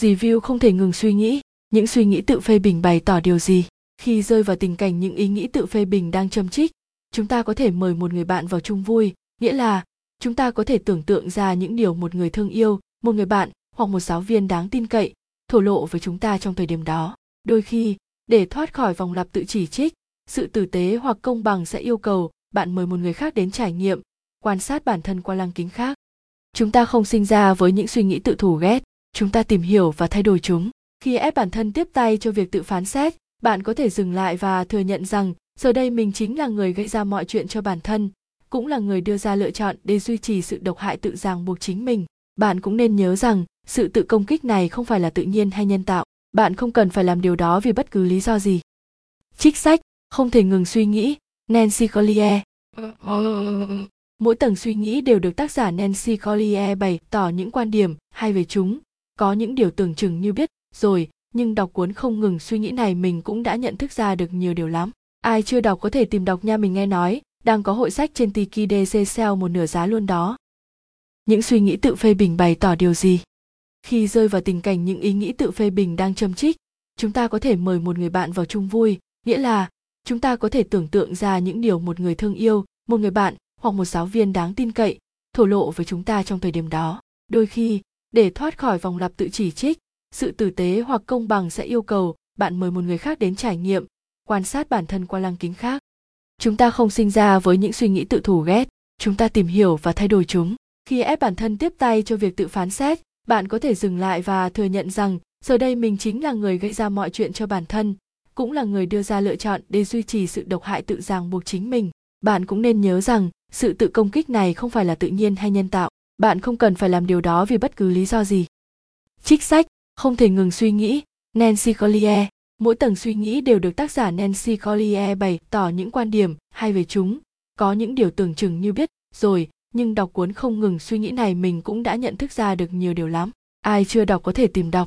Review không thể ngừng suy nghĩ, những suy nghĩ tự phê bình bày tỏ điều gì? Khi rơi vào tình cảnh những ý nghĩ tự phê bình đang châm trích, chúng ta có thể mời một người bạn vào chung vui, nghĩa là chúng ta có thể tưởng tượng ra những điều một người thương yêu, một người bạn hoặc một giáo viên đáng tin cậy thổ lộ với chúng ta trong thời điểm đó. Đôi khi, để thoát khỏi vòng lặp tự chỉ trích, sự tử tế hoặc công bằng sẽ yêu cầu bạn mời một người khác đến trải nghiệm, quan sát bản thân qua lăng kính khác. Chúng ta không sinh ra với những suy nghĩ tự thù ghét, chúng ta tìm hiểu và thay đổi chúng. Khi ép bản thân tiếp tay cho việc tự phán xét, bạn có thể dừng lại và thừa nhận rằng, giờ đây mình chính là người gây ra mọi chuyện cho bản thân, cũng là người đưa ra lựa chọn để duy trì sự độc hại tự ràng buộc chính mình. Bạn cũng nên nhớ rằng, sự tự công kích này không phải là tự nhiên hay nhân tạo. Bạn không cần phải làm điều đó vì bất cứ lý do gì. Trích sách, không thể ngừng suy nghĩ, nancy collier. Mỗi tầng suy nghĩ đều được tác giả nancy collier bày tỏ những quan điểm hay về chúng có những điều tưởng chừng như biết rồi, nhưng đọc cuốn không ngừng suy nghĩ này mình cũng đã nhận thức ra được nhiều điều lắm. Ai chưa đọc có thể tìm đọc nha, mình nghe nói, đang có hội sách trên tiki dc sale một nửa giá luôn đó. Những suy nghĩ tự phê bình bày tỏ điều gì? Khi rơi vào tình cảnh những ý nghĩ tự phê bình đang châm trích chúng ta có thể mời một người bạn vào chung vui, nghĩa là chúng ta có thể tưởng tượng ra những điều một người thương yêu, một người bạn hoặc một giáo viên đáng tin cậy thổ lộ với chúng ta trong thời điểm đó. Đôi khi để thoát khỏi vòng lặp tự chỉ trích, sự tử tế hoặc công bằng sẽ yêu cầu bạn mời một người khác đến trải nghiệm, quan sát bản thân qua lăng kính khác. Chúng ta không sinh ra với những suy nghĩ tự thù ghét, chúng ta tìm hiểu và thay đổi chúng. Khi ép bản thân tiếp tay cho việc tự phán xét, bạn có thể dừng lại và thừa nhận rằng giờ đây mình chính là người gây ra mọi chuyện cho bản thân, cũng là người đưa ra lựa chọn để duy trì sự độc hại tự ràng buộc chính mình. Bạn cũng nên nhớ rằng sự tự công kích này không phải là tự nhiên hay nhân tạo bạn không cần phải làm điều đó vì bất cứ lý do gì. Trích sách, không thể ngừng suy nghĩ. Nancy collier, mỗi tầng suy nghĩ đều được tác giả nancy collier bày tỏ những quan điểm hay về chúng. Có những điều tưởng chừng như biết rồi, nhưng đọc cuốn không ngừng suy nghĩ này mình cũng đã nhận thức ra được nhiều điều lắm. Ai chưa đọc có thể tìm đọc.